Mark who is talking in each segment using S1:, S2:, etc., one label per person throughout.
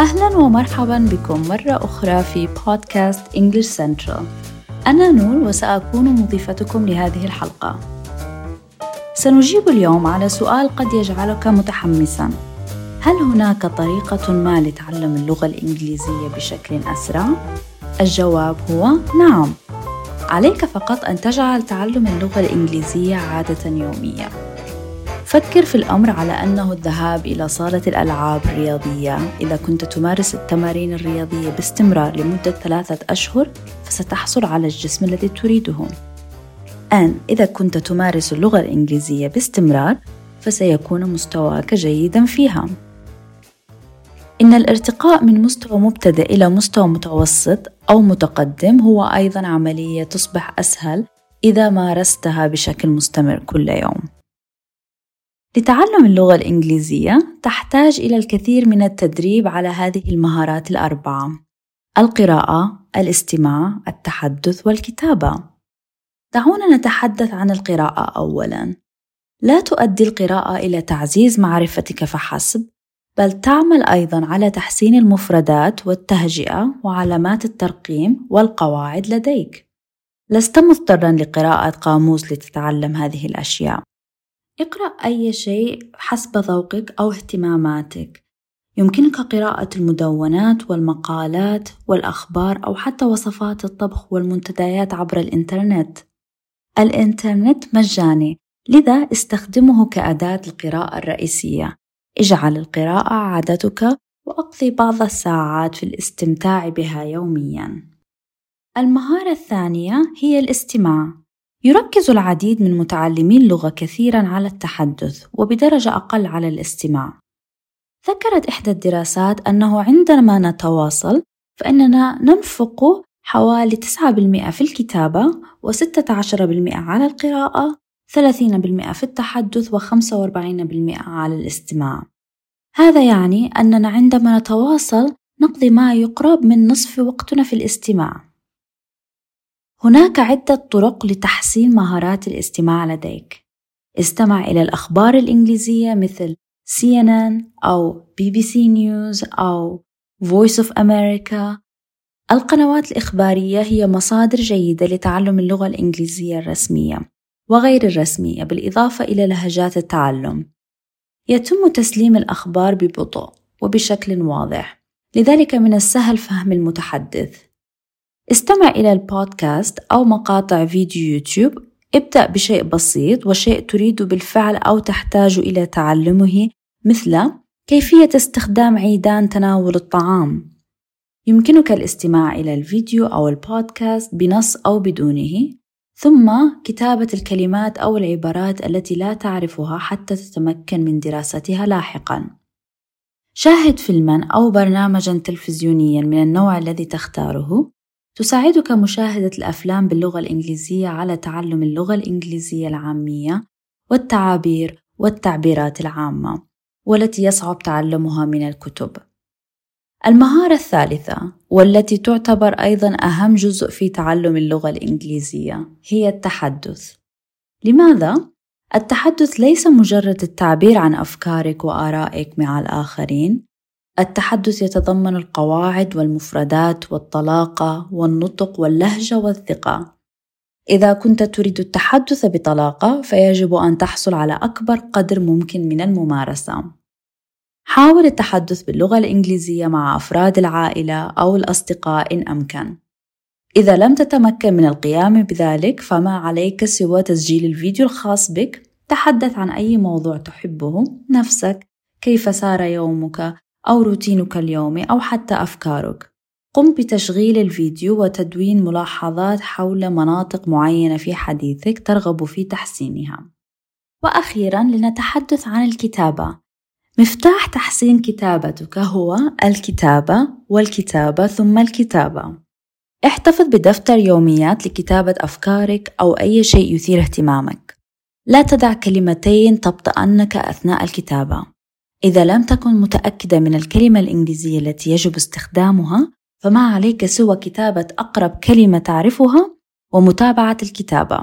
S1: أهلا ومرحبا بكم مرة أخرى في بودكاست English Central أنا نور وسأكون مضيفتكم لهذه الحلقة. سنجيب اليوم على سؤال قد يجعلك متحمسا. هل هناك طريقة ما لتعلم اللغة الإنجليزية بشكل أسرع؟ الجواب هو نعم. عليك فقط أن تجعل تعلم اللغة الإنجليزية عادة يومية فكر في الأمر على أنه الذهاب إلى صالة الألعاب الرياضية. إذا كنت تمارس التمارين الرياضية باستمرار لمدة ثلاثة أشهر فستحصل على الجسم الذي تريده. أن إذا كنت تمارس اللغة الإنجليزية باستمرار فسيكون مستواك جيدا فيها. إن الارتقاء من مستوى مبتدئ إلى مستوى متوسط أو متقدم هو أيضا عملية تصبح أسهل إذا مارستها بشكل مستمر كل يوم. لتعلم اللغة الإنجليزية تحتاج إلى الكثير من التدريب على هذه المهارات الأربعة: القراءة، الاستماع، التحدث والكتابة. دعونا نتحدث عن القراءة أولاً. لا تؤدي القراءة إلى تعزيز معرفتك فحسب، بل تعمل أيضا على تحسين المفردات والتهجئة وعلامات الترقيم والقواعد لديك. لست مضطرا لقراءة قاموس لتتعلم هذه الأشياء. اقرأ أي شيء حسب ذوقك أو اهتماماتك. يمكنك قراءة المدونات والمقالات والأخبار أو حتى وصفات الطبخ والمنتديات عبر الإنترنت. الإنترنت مجاني، لذا استخدمه كأداة القراءة الرئيسية. اجعل القراءة عادتك وأقضي بعض الساعات في الاستمتاع بها يوميا. المهارة الثانية هي الاستماع. يركز العديد من متعلمي اللغة كثيرا على التحدث وبدرجة أقل على الاستماع. ذكرت إحدى الدراسات أنه عندما نتواصل فإننا ننفق حوالي 9% في الكتابة و16% على القراءة 30% في التحدث و45% على الاستماع. هذا يعني أننا عندما نتواصل نقضي ما يقرب من نصف وقتنا في الاستماع. هناك عدة طرق لتحسين مهارات الاستماع لديك. استمع إلى الأخبار الإنجليزية مثل CNN أو BBC News أو Voice of America. القنوات الإخبارية هي مصادر جيدة لتعلم اللغة الإنجليزية الرسمية. وغير الرسمية بالإضافة إلى لهجات التعلم. يتم تسليم الأخبار ببطء وبشكل واضح، لذلك من السهل فهم المتحدث. استمع إلى البودكاست أو مقاطع فيديو يوتيوب ابدأ بشيء بسيط وشيء تريد بالفعل أو تحتاج إلى تعلمه مثل كيفية استخدام عيدان تناول الطعام. يمكنك الاستماع إلى الفيديو أو البودكاست بنص أو بدونه ثم كتابة الكلمات أو العبارات التي لا تعرفها حتى تتمكن من دراستها لاحقًا. شاهد فيلمًا أو برنامجًا تلفزيونيًا من النوع الذي تختاره. تساعدك مشاهدة الأفلام باللغة الإنجليزية على تعلم اللغة الإنجليزية العامية والتعابير والتعبيرات العامة، والتي يصعب تعلمها من الكتب. المهارة الثالثة والتي تعتبر أيضا أهم جزء في تعلم اللغة الإنجليزية هي التحدث. لماذا؟ التحدث ليس مجرد التعبير عن أفكارك وآرائك مع الآخرين، التحدث يتضمن القواعد والمفردات والطلاقة والنطق واللهجة والثقة. إذا كنت تريد التحدث بطلاقة فيجب أن تحصل على أكبر قدر ممكن من الممارسة. حاول التحدث باللغة الإنجليزية مع أفراد العائلة أو الأصدقاء إن أمكن. إذا لم تتمكن من القيام بذلك فما عليك سوى تسجيل الفيديو الخاص بك تحدث عن أي موضوع تحبه نفسك كيف سار يومك أو روتينك اليومي أو حتى أفكارك قم بتشغيل الفيديو وتدوين ملاحظات حول مناطق معينة في حديثك ترغب في تحسينها وأخيرا لنتحدث عن الكتابة مفتاح تحسين كتابتك هو الكتابة والكتابة ثم الكتابة. احتفظ بدفتر يوميات لكتابة أفكارك أو أي شيء يثير اهتمامك. لا تدع كلمتين تبطئنك أثناء الكتابة. إذا لم تكن متأكدة من الكلمة الإنجليزية التي يجب استخدامها، فما عليك سوى كتابة أقرب كلمة تعرفها ومتابعة الكتابة.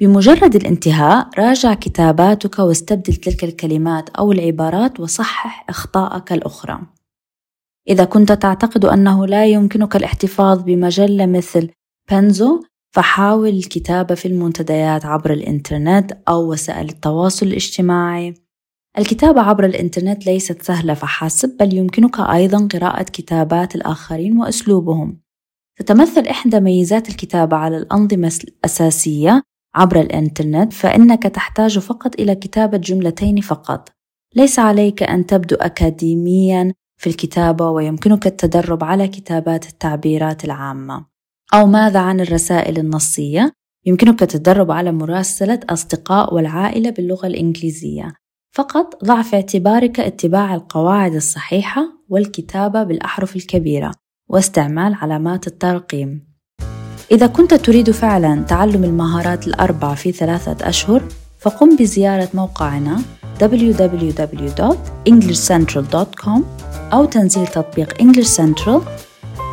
S1: بمجرد الانتهاء راجع كتاباتك واستبدل تلك الكلمات أو العبارات وصحح أخطاءك الأخرى. إذا كنت تعتقد أنه لا يمكنك الاحتفاظ بمجلة مثل بنزو فحاول الكتابة في المنتديات عبر الإنترنت أو وسائل التواصل الاجتماعي الكتابة عبر الإنترنت ليست سهلة فحسب بل يمكنك أيضا قراءة كتابات الآخرين وأسلوبهم. تتمثل إحدى ميزات الكتابة على الأنظمة الأساسية عبر الإنترنت فإنك تحتاج فقط إلى كتابة جملتين فقط. ليس عليك أن تبدو أكاديميا في الكتابة ويمكنك التدرب على كتابات التعبيرات العامة. أو ماذا عن الرسائل النصية؟ يمكنك التدرب على مراسلة أصدقاء والعائلة باللغة الإنجليزية. فقط ضع في اعتبارك اتباع القواعد الصحيحة والكتابة بالأحرف الكبيرة واستعمال علامات الترقيم. إذا كنت تريد فعلا تعلم المهارات الأربع في ثلاثة أشهر فقم بزيارة موقعنا www.englishcentral.com أو تنزيل تطبيق English Central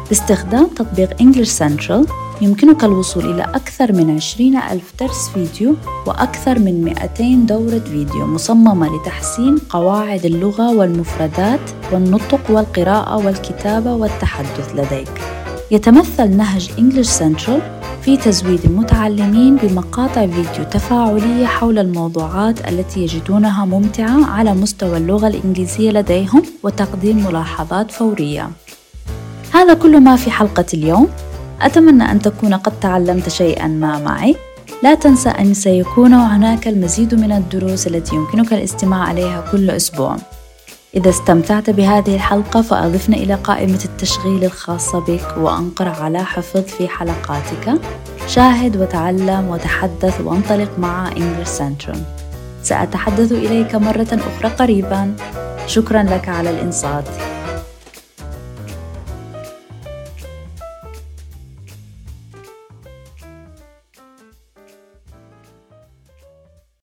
S1: باستخدام تطبيق English Central يمكنك الوصول إلى أكثر من 20 ألف درس فيديو وأكثر من 200 دورة فيديو مصممة لتحسين قواعد اللغة والمفردات والنطق والقراءة والكتابة والتحدث لديك يتمثل نهج English Central في تزويد المتعلمين بمقاطع فيديو تفاعلية حول الموضوعات التي يجدونها ممتعة على مستوى اللغة الإنجليزية لديهم وتقديم ملاحظات فورية. هذا كل ما في حلقة اليوم. أتمنى أن تكون قد تعلمت شيئا ما معي. لا تنسى أن سيكون هناك المزيد من الدروس التي يمكنك الاستماع عليها كل أسبوع. إذا استمتعت بهذه الحلقة فأضفنا إلى قائمة التشغيل الخاصة بك وأنقر على حفظ في حلقاتك شاهد وتعلم وتحدث وانطلق مع English Central سأتحدث إليك مرة أخرى قريبا شكرا لك على الإنصات